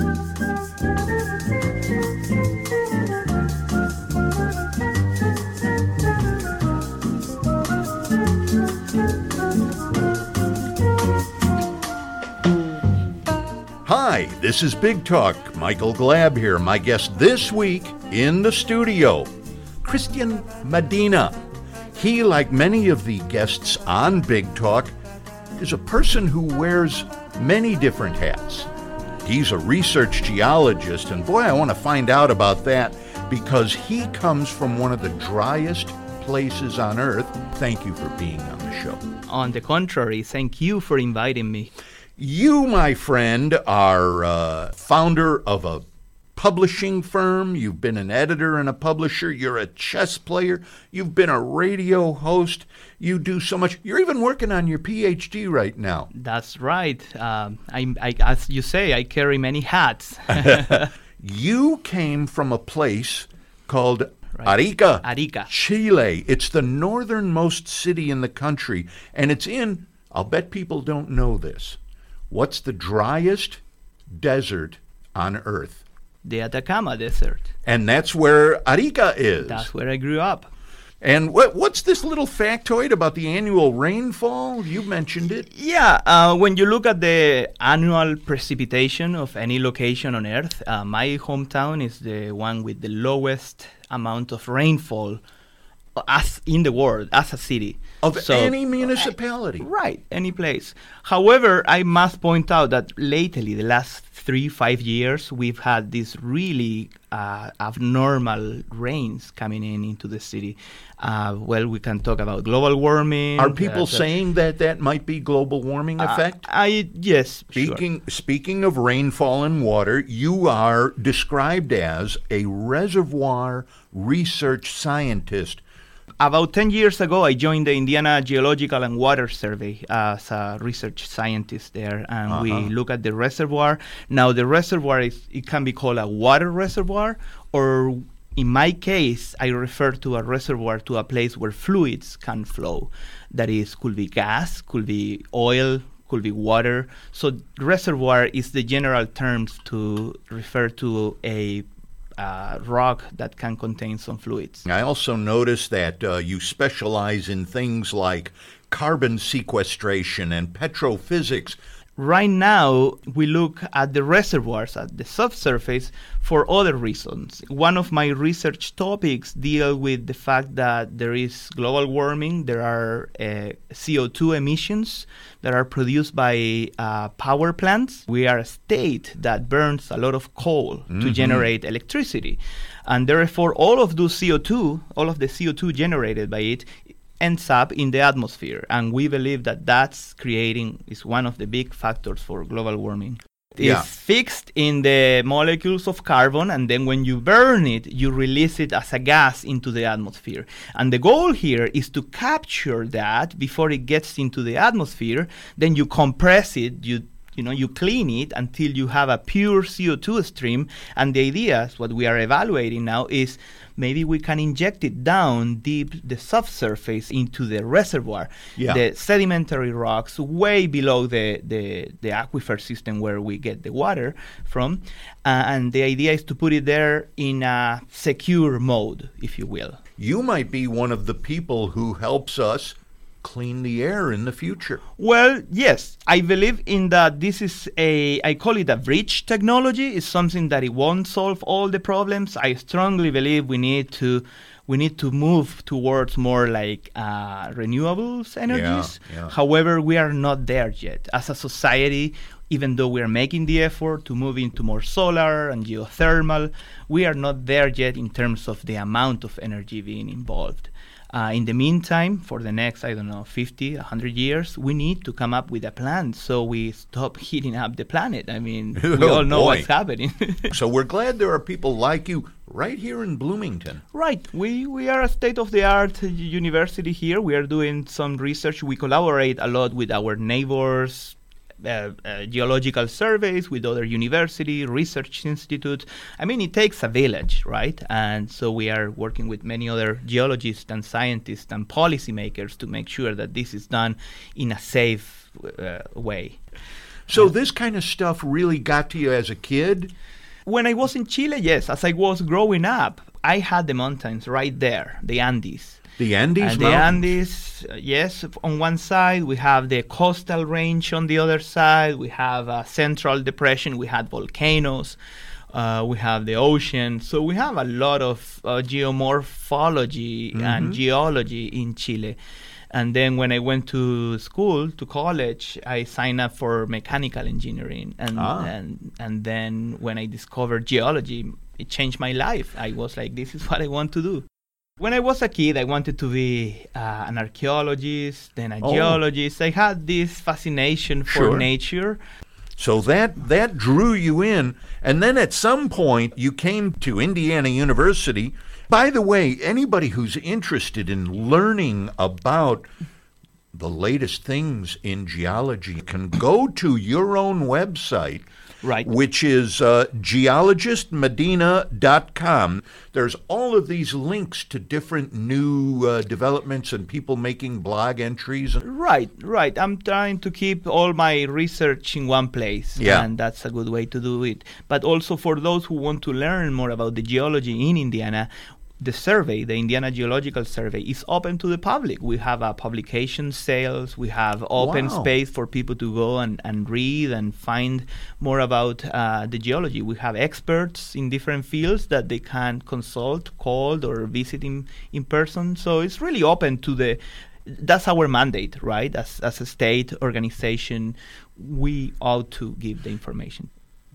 Hi, this is Big Talk. Michael Glab here. My guest this week in the studio, Cristian Medina. He, like many of the guests on Big Talk, is a person who wears many different hats. He's a research geologist, and boy, I want to find out about that because he comes from one of the driest places on earth. Thank you for being on the show. On the contrary, thank you for inviting me. You, my friend, are uh, founder of a publishing firm. You've been an editor and a publisher. You're a chess player. You've been a radio host. You do so much. You're even working on your PhD right now. That's right. Um, I, I, as you say, I carry many hats. you came from a place called Arica, Arica, Chile. It's the northernmost city in the country, and it's in, I'll bet people don't know this. What's the driest desert on earth? The Atacama Desert. And that's where Arica is. That's where I grew up. And what, what's this little factoid about the annual rainfall? You mentioned it. Yeah, uh, when you look at the annual precipitation of any location on Earth, uh, my hometown is the one with the lowest amount of rainfall as in the world as a city of so, any municipality uh, right any place however i must point out that lately the last three five years we've had these really uh, abnormal rains coming in into the city. Uh, well we can talk about global warming. Are people uh, saying that that might be global warming uh, effect? I yes speaking sure. speaking of rainfall and water you are described as a reservoir research scientist about 10 years ago, I joined the Indiana Geological and Water Survey as a research scientist there, and uh-huh. we look at the reservoir. Now, the reservoir is it can be called a water reservoir, or in my case, I refer to a reservoir to a place where fluids can flow. That is, could be gas, could be oil, could be water. So, reservoir is the general terms to refer to a uh, rock that can contain some fluids. I also noticed that uh, you specialize in things like carbon sequestration and petrophysics. Right now, we look at the reservoirs at the subsurface for other reasons. One of my research topics deal with the fact that there is global warming, there are uh, CO2 emissions that are produced by uh, power plants. We are a state that burns a lot of coal mm-hmm. to generate electricity. And therefore, all of those CO2, all of the CO2 generated by it, ends up in the atmosphere. And we believe that that's creating, is one of the big factors for global warming yeah. is fixed in the molecules of carbon, and then when you burn it, you release it as a gas into the atmosphere. And the goal here is to capture that before it gets into the atmosphere. Then you compress it, you you know you clean it until you have a pure CO2 stream. And the idea, is what we are evaluating now, is maybe we can inject it down deep the subsurface into the reservoir, yeah. the sedimentary rocks way below the, the, the aquifer system where we get the water from. Uh, and the idea is to put it there in a secure mode, if you will. You might be one of the people who helps us clean the air in the future? Well, yes. I believe in that this is a, I call it a bridge technology. It's something that it won't solve all the problems. I strongly believe we need to we need to move towards more like uh, renewables energies. Yeah, yeah. However, we are not there yet. As a society, even though we are making the effort to move into more solar and geothermal, we are not there yet in terms of the amount of energy being involved. Uh, in the meantime, for the next, I don't know, 50, 100 years, we need to come up with a plan so we stop heating up the planet. I mean, we oh all know boy. what's happening. so we're glad there are people like you right here in Bloomington. Right. We, we are a state of the art university here. We are doing some research. We collaborate a lot with our neighbors, geological surveys with other university research institutes. I mean, it takes a village, right? And so we are working with many other geologists and scientists and policymakers to make sure that this is done in a safe uh, way. So this kind of stuff really got to you as a kid? When I was in Chile, yes. As I was growing up, I had the mountains right there, the Andes. The Andes And the? Andes, uh, yes, on one side we have the coastal range. On the other side, we have a central depression. We had volcanoes. Uh, we have the ocean. So we have a lot of uh, geomorphology and geology in Chile. And then when I went to school, to college, I signed up for mechanical engineering. And, Ah. and, and then when I discovered geology, it changed my life. I was like, this is what I want to do. When I was a kid, I wanted to be uh, an archaeologist, then a Oh. geologist. I had this fascination for Sure. nature. So that that drew you in, and then at some point you came to Indiana University. By the way, anybody who's interested in learning about the latest things in geology can go to your own website, Right. which is uh, geologistmedina.com. There's all of these links to different new uh, developments and people making blog entries. Right, right. I'm trying to keep all my research in one place, Yeah. and that's a good way to do it. But also for those who want to learn more about the geology in Indiana, the survey, the Indiana Geological Survey, is open to the public. We have a publication sales, we have open Wow. space for people to go and, and read and find more about uh, the geology. We have experts in different fields that they can consult, call, or visit in, in person. So it's really open to the that's our mandate, right? As, as a state organization, we ought to give the information.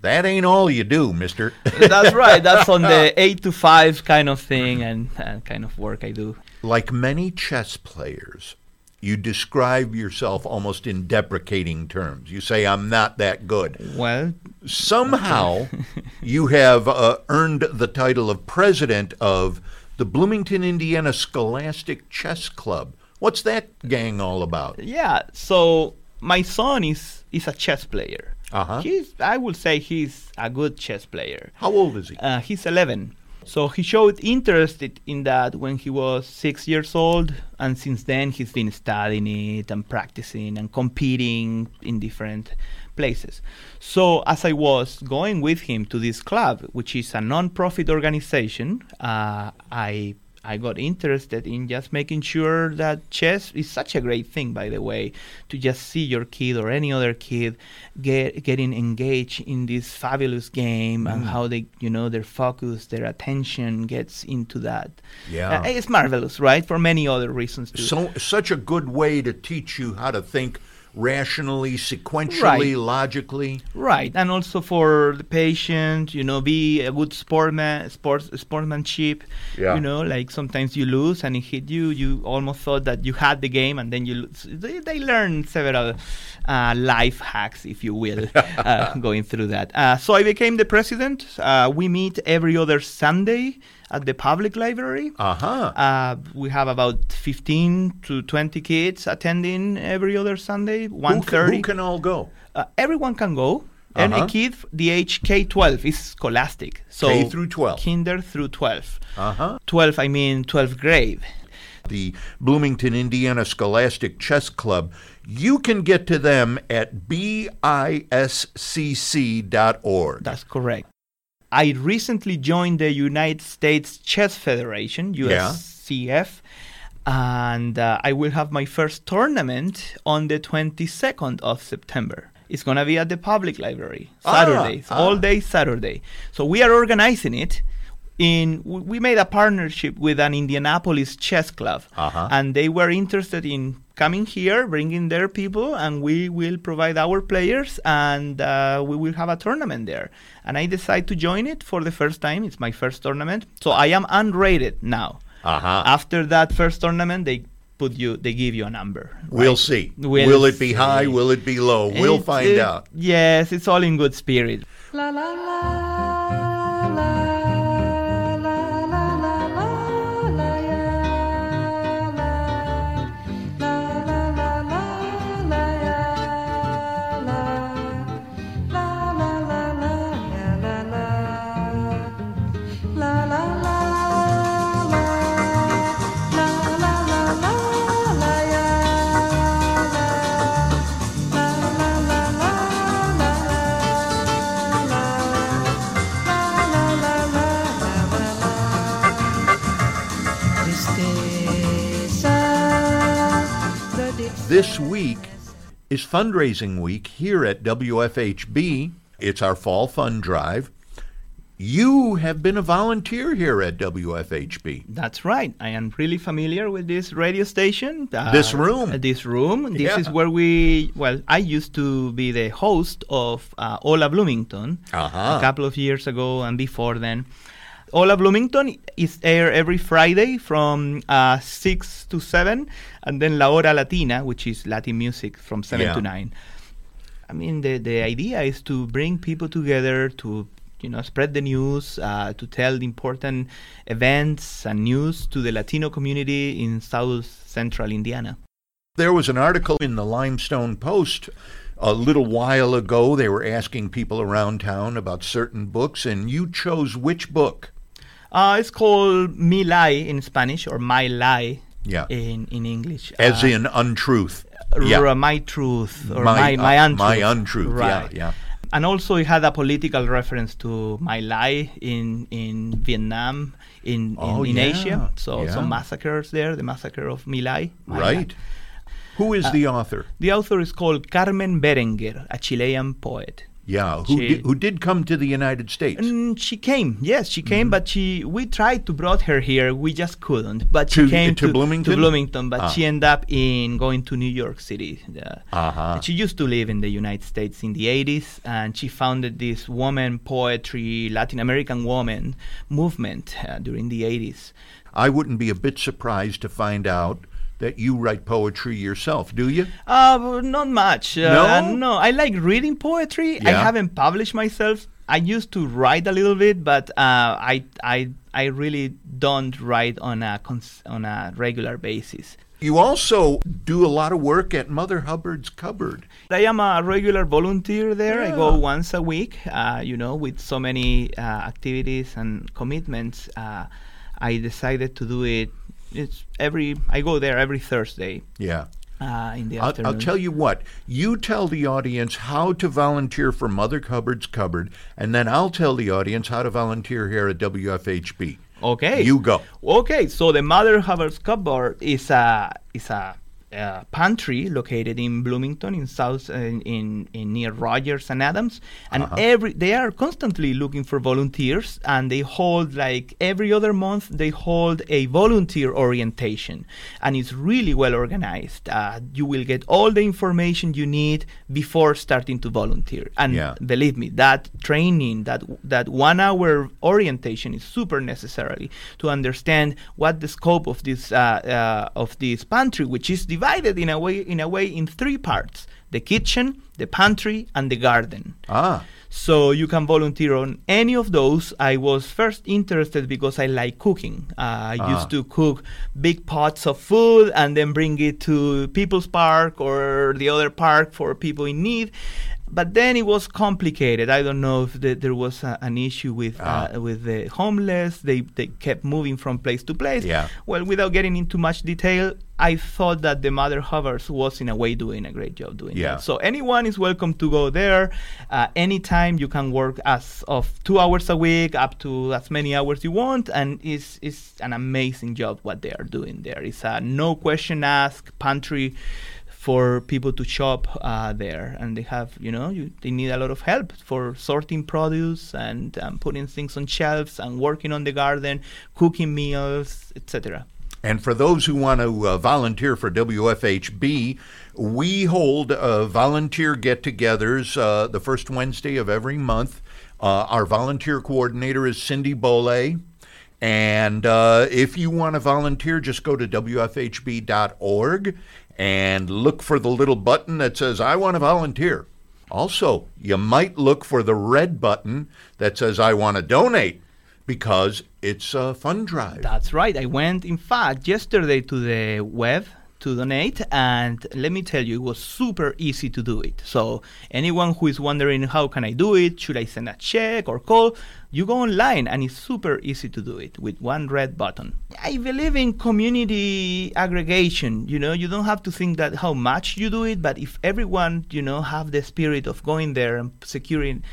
That ain't all you do, mister. That's right. That's on the eight to five kind of thing and, and kind of work I do. Like many chess players, you describe yourself almost in deprecating terms. You say, I'm not that good. Well, Somehow, you have uh, earned the title of president of the Bloomington, Indiana Scholastic Chess Club. What's that gang all about? yeah. So my son is is a chess player. Uh-huh. He's I would say he's a good chess player. How old is he? Uh, he's 11. So he showed interest in that when he was six years old, and since then he's been studying it and practicing and competing in different places. So as I was going with him to this club, which is a non-profit organization, uh, I I got interested in just making sure that chess is such a great thing, by the way, to just see your kid or any other kid get getting engaged in this fabulous game and how they, you know, their focus, their attention gets into that. Yeah. Uh, it's marvelous, right? For many other reasons too. So, such a good way to teach you how to think rationally, sequentially, Right. logically. Right, and also for the patient, you know, be a good sportsman, sports sportsmanship. Yeah. You know, like sometimes you lose and it hit you. You almost thought that you had the game, and then you lose. They, they learn several uh, life hacks, if you will, uh, going through that. Uh, so I became the president. Uh, we meet every other Sunday at the public library. Uh huh. Uh, we have about 15 to 20 kids attending every other Sunday, Who, 1.30. can- who can all go? Uh, everyone can go. Uh-huh. Any kid, the age K-12 is scholastic. So K through 12. Kinder through 12. Uh huh. 12, I mean 12th grade. the Bloomington, Indiana Scholastic Chess Club. You can get to them at biscc.org. That's correct. I recently joined the United States Chess Federation, Yeah. USCF, and uh, I will have my first tournament on the 22nd of September. It's going to be at the public library, Ah, Saturday, ah. all day Saturday. So we are organizing it. In we made a partnership with an Indianapolis chess club, Uh-huh. and they were interested in coming here, bringing their people, and we will provide our players, and uh, we will have a tournament there. And I decided to join it for the first time. It's my first tournament, so I am unrated now. Uh huh. After that first tournament, they put you, they give you a number. We'll see. We'll will it be see. high? Will it be low? We'll It- find it- out. Yes, it's all in good spirit. La la la la fundraising week here at WFHB. It's our fall fund drive. You have been a volunteer here at WFHB. That's right. I am really familiar with this radio station. uh, This room. uh, This room. This Yeah. is where we. Well, I used to be the host of uh, Ola Bloomington Uh-huh. a couple of years ago, and before then. Ola Bloomington is aired every Friday from uh, 6 to 7, and then La Hora Latina, which is Latin music, from 7 Yeah. to 9. I mean, the, the idea is to bring people together to, you know, spread the news, uh, to tell important events and news to the Latino community in South Central Indiana. There was an article in the Limestone Post a little while ago. They were asking people around town about certain books, and you chose which book? Uh, it's called Mi Lai in Spanish or My Lie Yeah. in, in English. As Uh, in untruth. r- Yeah. My Truth or My, My, my, Untruth. my untruth, yeah, Right. yeah. And also, it had a political reference to My Lai in in Vietnam, in, in, Oh, in yeah, Asia. So yeah. some massacres there, the massacre of My Lai. My Lai. Right. Who Uh, the author? The author is called Carmen Berenguer, a Chilean poet. Yeah, who she- did, who did come to the United States? And she came, yes, she Mm-hmm. came, but she we tried to brought her here, we just couldn't. But she To- came to Bloomington? to Bloomington, but Ah. she ended up in going to New York City. Uh, Uh-huh. She used to live in the United States in the 80s, and she founded this woman poetry, Latin American woman movement uh, during the 80s. I wouldn't be a bit surprised to find out that you write poetry yourself, do you? Uh, not much. Uh, No? no, I like reading poetry. I haven't published myself. I used to write a little bit, but uh, I, I, I really don't write on a cons- on a regular basis. You also do a lot of work at Mother Hubbard's Cupboard. I am a regular volunteer there. I go once a week. Uh, you know, with so many uh, activities and commitments, uh, I decided to do it. It's every. I go there every Thursday Yeah. uh, in the I'll, afternoon. I'll tell you what, you tell the audience how to volunteer for Mother Hubbard's Cupboard, and then I'll tell the audience how to volunteer here at WFHB. Okay. You go. Okay, so the Mother Hubbard's Cupboard is a is a uh, pantry located in Bloomington, in South, uh, in, in, near Rogers and Adams, and Uh-huh. every they are constantly looking for volunteers, and they hold like every other month they hold a volunteer orientation, and it's really well organized. Uh, you will get all the information you need before starting to volunteer, and Yeah. believe me, that training, that that one hour orientation is super necessary to understand what the scope of this uh, uh, of this pantry, which is divided in a way in a way in three parts: the kitchen, the pantry, and the garden. Ah, So you can volunteer on any of those. I was first interested because I like cooking. Uh, I Ah. used to cook big pots of food and then bring it to People's Park or the other park for people in need. But then it was complicated. I don't know if the, there was a, an issue with Ah. uh, with the homeless. They they kept moving from place to place. Yeah. Well, without getting into much detail, I thought that the Mother Hovers was in a way doing a great job doing Yeah. that. So anyone is welcome to go there. Uh, anytime you can work as of two hours a week up to as many hours you want, and it's it's an amazing job what they are doing there. It's a no question asked pantry for people to shop uh, there, and they have you know you, they need a lot of help for sorting produce and um, putting things on shelves and working on the garden, cooking meals, etc. And for those who want to uh, volunteer for WFHB, we hold uh, volunteer get togethers uh, the first Wednesday of every month. Uh, our volunteer coordinator is Cindy Bole. And uh, if you want to volunteer, just go to WFHB.org and look for the little button that says, I want to volunteer. Also, you might look for the red button that says, I want to donate because it's a fund drive. That's right. I went, in fact, yesterday to the web to donate, and let me tell you, it was super easy to do it. So anyone who is wondering how can I do it, should I send a check or call, you go online, and it's super easy to do it with one red button. I believe in community aggregation. You know, you don't have to think that how much you do it, but if everyone, you know, have the spirit of going there and securing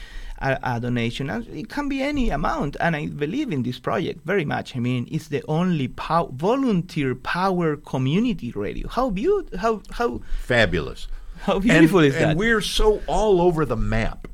a, a donation. And it can be any amount, and I believe in this project very much. I mean, it's the only pow- volunteer power community radio. How beautiful! How how Fabulous. how beautiful and, is that? And we're so all over the map.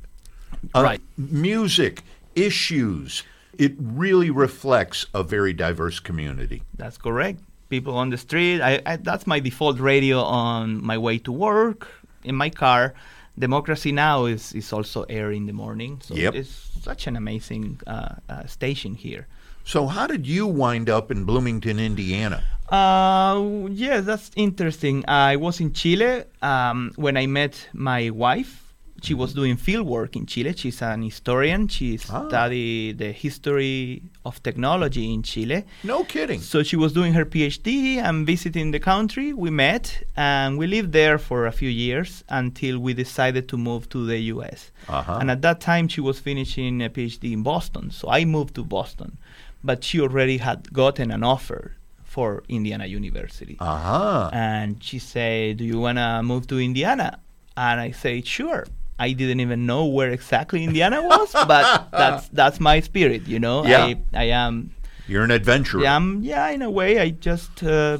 Uh, Right. Music, issues. It really reflects a very diverse community. That's correct. People on the street. I, I, that's my default radio on my way to work, in my car. Democracy Now is, is also air in the morning. So Yep. it's such an amazing uh, uh, station here. So, how did you wind up in Bloomington, Indiana? Uh, yes, that's interesting. I was in Chile um, when I met my wife. She was doing field work in Chile. She's an historian. She Ah. studied the history of technology in Chile. No kidding. So she was doing her PhD and visiting the country. We met and we lived there for a few years until we decided to move to the US. Uh-huh. And at that time, she was finishing a PhD in Boston. So I moved to Boston. But she already had gotten an offer for Indiana University. Uh-huh. And she said, Do you want to move to Indiana? And I said, Sure. I didn't even know where exactly Indiana was, but that's that's my spirit, you know. Yeah. I, I am You're an adventurer. yeah, um, yeah, in a way, I just uh,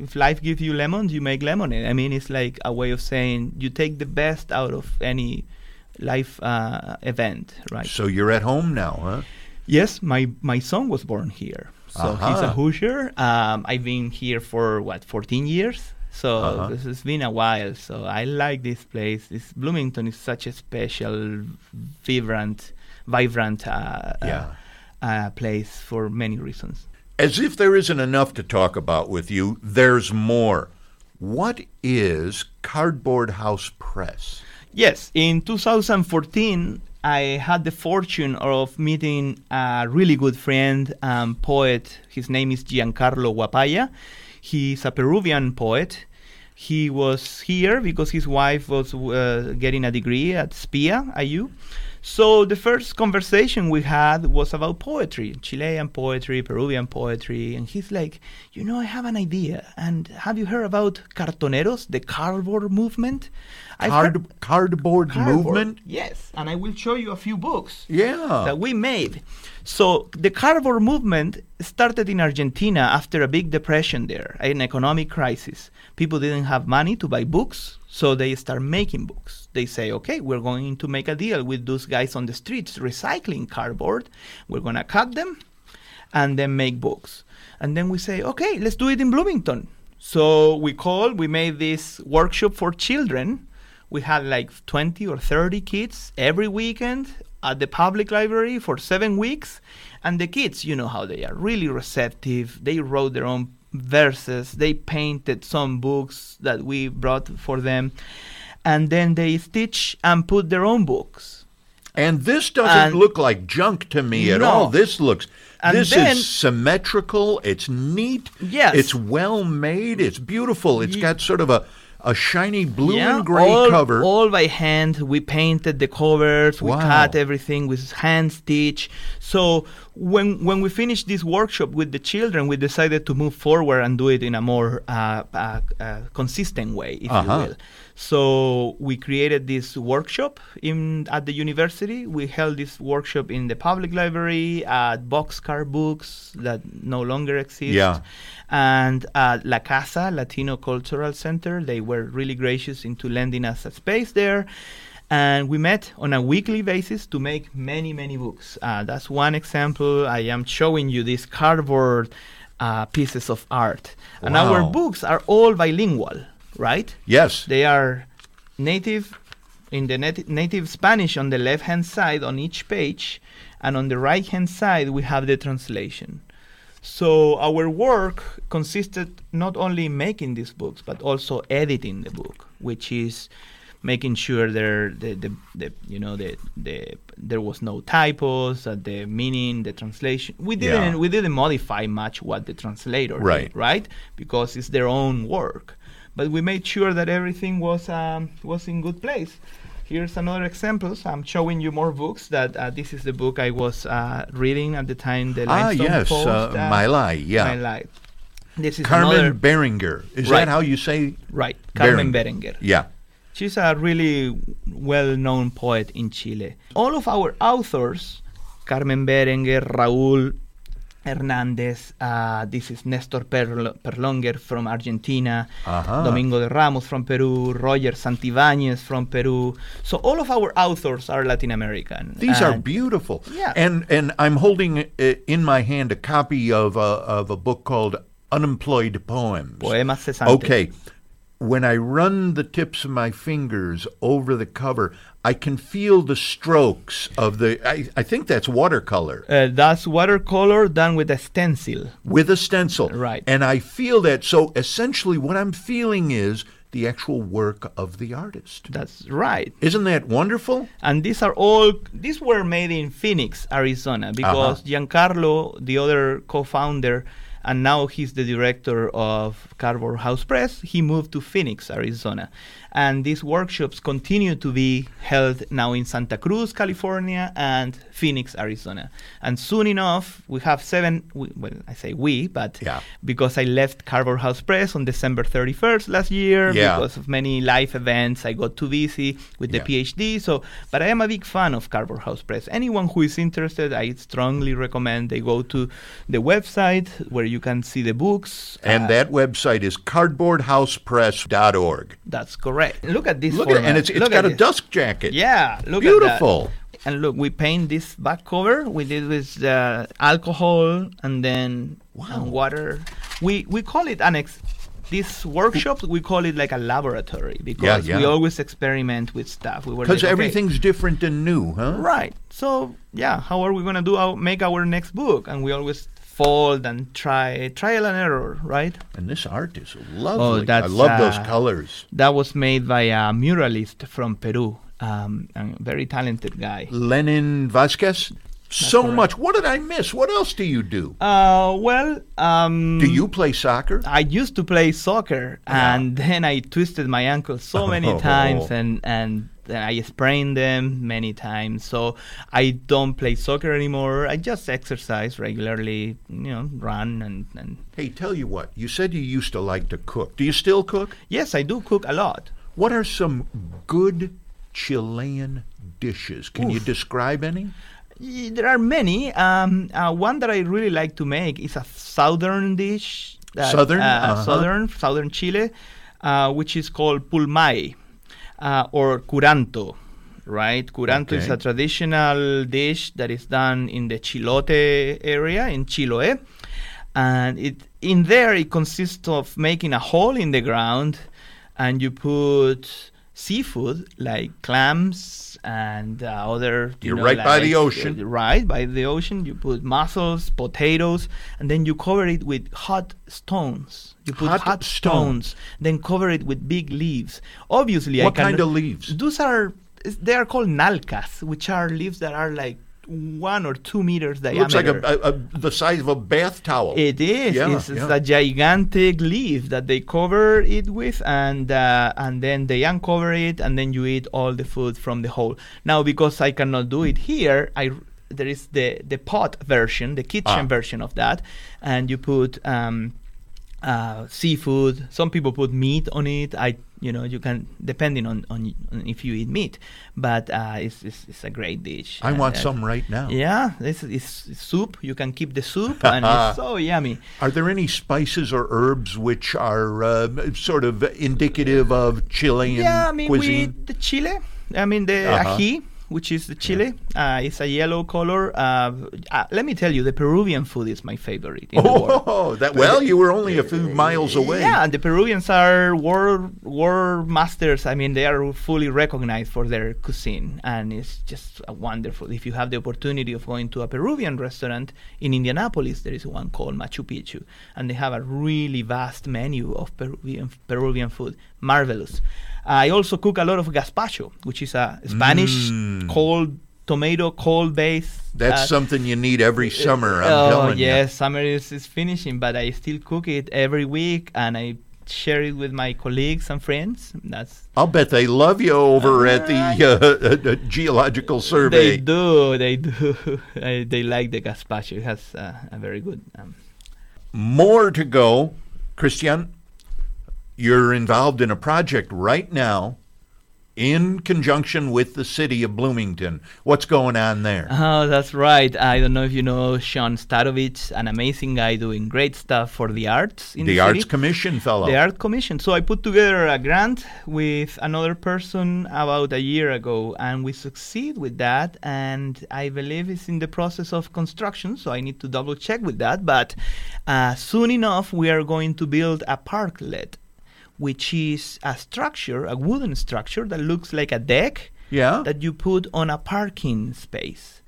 if life gives you lemons, you make lemonade. I mean, it's like a way of saying you take the best out of any life uh, event, right? So you're at home now, huh? Yes, my my son was born here, so he's a Hoosier. Um, I've been here for what 14 years, so Uh-huh. this has been a while. So I like this place. This Bloomington is such a special, vibrant, vibrant uh, Yeah. uh, uh, place for many reasons. As if there isn't enough to talk about with you, there's more. What is Cardboard House Press? Yes, in 2014, I had the fortune of meeting a really good friend and poet. His name is Giancarlo Huapaya. He's a Peruvian poet. He was here because his wife was uh, getting a degree at SPEA, IU. So the first conversation we had was about poetry, Chilean poetry, Peruvian poetry, and he's like, "You know, I have an idea. And have you heard about cartoneros, the cardboard movement? I've heard- cardboard, Cardboard, movement? Yes, and I will show you a few books Yeah. that we made. So the cardboard movement started in Argentina after a big depression there, an economic crisis. People didn't have money to buy books, so they start making books. They say, okay, we're going to make a deal with those guys on the streets recycling cardboard. We're going to cut them and then make books. And then we say, okay, let's do it in Bloomington. So we called, we made this workshop for children. We had like 20 or 30 kids every weekend at the public library for seven weeks. And the kids, you know how they are, really receptive. They wrote their own verses, they painted some books that we brought for them. And then they stitch and put their own books. And this doesn't And- look like junk to me at No. all. This looks And this then- is symmetrical, it's neat. Yes. It's well made, it's beautiful. It's Ye- got sort of a a shiny blue Yeah, and gray all, cover. All by hand. We painted the covers. We Wow. cut everything with hand stitch. So when when we finished this workshop with the children, we decided to move forward and do it in a more uh, uh, uh, consistent way, if Uh-huh. you will. So we created this workshop in at the university. We held this workshop in the public library at Boxcar Books that no longer exists, Yeah. and at La Casa Latino Cultural Center. They were really gracious into lending us a space there. And we met on a weekly basis to make many, many books. Uh, that's one example. I am showing you these cardboard uh, pieces of art. And our books are all bilingual, right? yes. They are native in the nat- native Spanish on the left hand side on each page, and on the right hand side we have the translation. So our work consisted not only in making these books but also editing the book, which is making sure there the, the, the you know the, the there was no typos that the meaning the translation we didn't Yeah. we didn't modify much what the translator Right. did, right because it's their own work but we made sure that everything was um, was in good place here's another example so i'm showing you more books that uh, this is the book i was uh, reading at the time the Ah, yes, Post, uh, My Lie, yeah. my life this is Carmen Berenguer. Is Right. that how you say? right carmen Berenguer. berenguer Yeah. She's a really well-known poet in Chile. All of our authors, Carmen Berenguer, Raúl Hernández, uh, this is Nestor Perl- Perlongher from Argentina, Uh-huh. Domingo de Ramos from Peru, Roger Santiváñez from Peru. So all of our authors are Latin American. These are beautiful. Yeah. And and I'm holding uh, in my hand a copy of a, of a book called Unemployed Poems. Poemas cesantes. Okay. When I run the tips of my fingers over the cover, I can feel the strokes of the I, I think that's watercolor Uh, that's watercolor done with a stencil. with a stencil. Right. And I feel that so essentially what I'm feeling is the actual work of the artist. That's right. Isn't that wonderful? And these are all these were made in Phoenix, Arizona, because Giancarlo, the other co-founder, and now he's the director of Cardboard House Press, he moved to Phoenix, Arizona. And these workshops continue to be held now in Santa Cruz, California, and Phoenix, Arizona. And soon enough, we have seven. We, well, I say we, but Yeah. because I left Cardboard House Press on December 31st last year, Yeah. because of many live events, I got too busy with the Yeah. PhD. So, but I am a big fan of Cardboard House Press. Anyone who is interested, I strongly recommend they go to the website where you can see the books. And Uh, that website is cardboardhousepress.org. that's correct. Look at this. Look at format. and it's it's Look got a this. dusk jacket. Yeah, look Beautiful. at that. And look, we paint this back cover. We did with uh, alcohol and then and water. We we call it an ex. These workshops we call it like a laboratory because yeah. we always experiment with stuff. We Because like, okay, everything's different and new, huh? right. So yeah, how are we gonna do our, make our next book? And we always fold and try trial and error, right? And this art is lovely. I that's, love those uh, colors. That was made by a muralist from Peru, um, a very talented guy. Lenin Vasquez. So correct. much. What did I miss? What else do you do? Uh, well, um, Do you play soccer? I used to play soccer, Yeah. and then I twisted my ankle so many Oh. times, and and I sprained them many times. So I don't play soccer anymore. I just exercise regularly, you know, run and and. Hey, tell you what. You said you used to like to cook. Do you still cook? Yes, I do cook a lot. What are some good Chilean dishes? Can you describe any? There are many. Um, uh, one that I really like to make is a southern dish. that, Southern? uh, Uh-huh. southern, southern Chile, uh, which is called pulmay uh, or curanto. Right, curanto is a traditional dish that is done in the Chilote area in Chiloé, and it in there it consists of making a hole in the ground, and you put seafood like clams and uh, other. you You're know, right by the ocean. uh, right by the ocean. You put mussels, potatoes, and then you cover it with hot stones. You put Hot hot, stone. stones, then cover it with big leaves. Obviously, I What can. kind of leaves? Those are they are called nalcas, which are leaves that are like one or two meters It looks like a, a, a, the size of a bath towel. It is. Yeah, it's, it's yeah. a gigantic leaf that they cover it with, and uh, and then they uncover it, and then you eat all the food from the hole. Now, because I cannot do it here, I there is the the pot version, the kitchen Ah. version of that, and you put um, uh, seafood. Some people put meat on it. I you know you can depending on on, on if you eat meat, but uh, it's, it's it's a great dish. I And, want uh, some right now. Yeah, this is it's soup. You can keep the soup, and it's so yummy. Are there any spices or herbs which are uh, sort of indicative of Chilean yeah, I mean cuisine? with the chile. I mean the Uh-huh. ají, which is the chile. Uh, it's a yellow color. Uh, uh, let me tell you, the Peruvian food is my favorite in the world. Oh, that well, you were only a few miles away. Yeah, and the Peruvians are world world masters. I mean, they are fully recognized for their cuisine, and it's just wonderful. If you have the opportunity of going to a Peruvian restaurant in Indianapolis, there is one called Machu Picchu, and they have a really vast menu of Peruvian Peruvian food. Marvelous. I also cook a lot of gazpacho, which is a Spanish Mm. cold tomato cold base. That's uh, something you need every summer. I'm oh telling yes, summer is, is finishing, but I still cook it every week, and I share it with my colleagues and friends. That's. I'll bet they love you over at the uh, uh, Geological Survey. they do, they do. I, they like the gazpacho. It has uh, a very good. Um, More to go. Cristian, you're involved in a project right now in conjunction with the city of Bloomington. What's going on there? Oh, that's right. I don't know if you know Sean Starowitz, an amazing guy doing great stuff for the arts in the, the, Arts city. Commission fellow. The Art Commission. So I put together a grant with another person about a year ago, and we succeed with that. And I believe it's in the process of construction, so I need to double check with that. But uh, soon enough, we are going to build a parklet, which is a structure, a wooden structure that looks like a deck yeah. that you put on a parking space.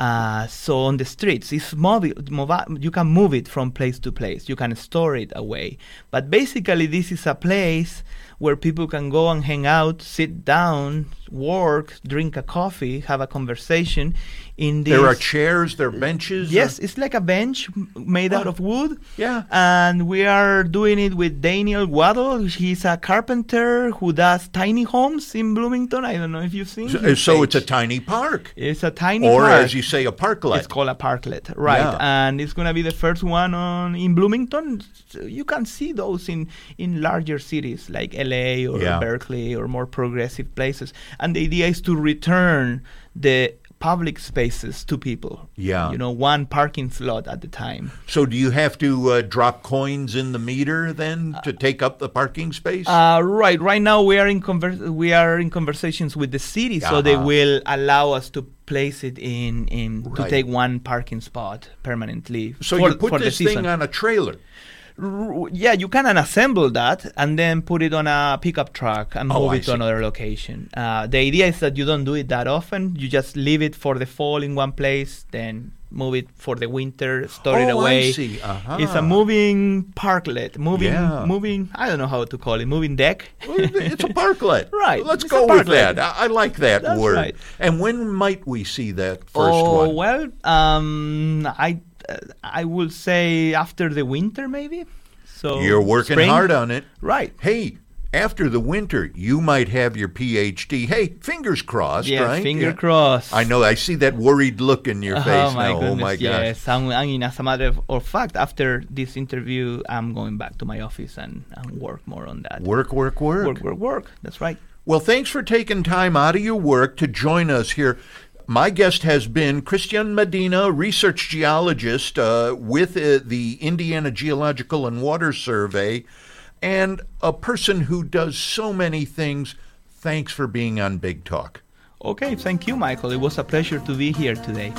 Uh, so on the streets, it's mobile, mobile. You can move it from place to place. You can store it away. But basically, this is a place where people can go and hang out, sit down, work, drink a coffee, have a conversation. In this, there are chairs, there are benches. Yes, or- it's like a bench made out Ah. of wood. Yeah. And we are doing it with Daniel Waddle. He's a carpenter who does tiny homes in Bloomington. I don't know if you've seen. So, so it's a tiny park. It's a tiny Or park. as you say, a parklet. It's called a parklet, right? Yeah. And it's gonna be the first one on in Bloomington. So you can see those in in larger cities like LA or Yeah. Berkeley or more progressive places. And the idea is to return the public spaces to people. Yeah. You know, one parking slot at a time. So do you have to uh, drop coins in the meter then to take up the parking space? Uh, right. Right now, we are in conver- we are in conversations with the city, so they Uh-huh. will allow us to place it in in to take one parking spot permanently. so for, you put this thing on a trailer. Yeah, you can unassemble that and then put it on a pickup truck and Oh, move I it to another location. Uh, the idea is that you don't do it that often. You just leave it for the fall in one place, then move it for the winter, store it Oh, I away. see. Uh-huh. It's a moving parklet, moving, Yeah. moving. I don't know how to call it, moving deck. It's a parklet. Right, Let's it's go with that. I, I like that That's word. right. And when might we see that first oh one? well, um, I I will say after the winter maybe. So You're working spring? hard on it. right? Hey, after the winter, you might have your PhD. Hey, fingers crossed, Yeah, right? finger Yeah. crossed. I know. I see that worried look in your oh, face oh my now. goodness, oh my gosh. yes. And, and as a matter of, of fact, after this interview, I'm going back to my office and, and work more on that. Work, work, work. work, work, work. That's right. Well, thanks for taking time out of your work to join us here. My guest has been Cristian Medina, research geologist uh, with uh, the Indiana Geological and Water Survey, and a person who does so many things. Thanks for being on Big Talk. Okay, thank you, Michael. It was a pleasure to be here today.